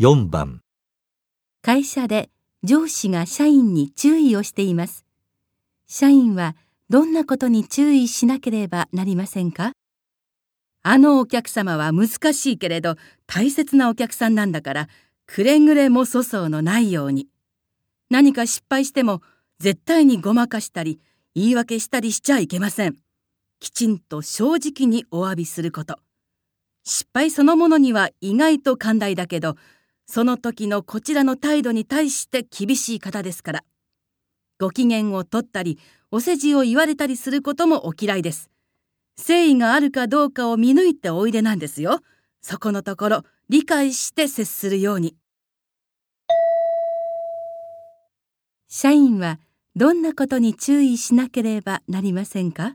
4番会社で上司が社員に注意をしています。社員はどんなことに注意しなければなりませんか？あのお客様は難しいけれど大切なお客さんなんだからくれぐれも粗相のないように。何か失敗しても絶対にごまかしたり言い訳したりしちゃいけません。きちんと正直にお詫びすること。失敗そのものには意外と寛大だけど、その時のこちらの態度に対して厳しい方ですから。ご機嫌を取ったり、お世辞を言われたりすることもお嫌いです。誠意があるかどうかを見抜いておいでなんですよ。そこのところ、理解して接するように。社員はどんなことに注意しなければなりませんか？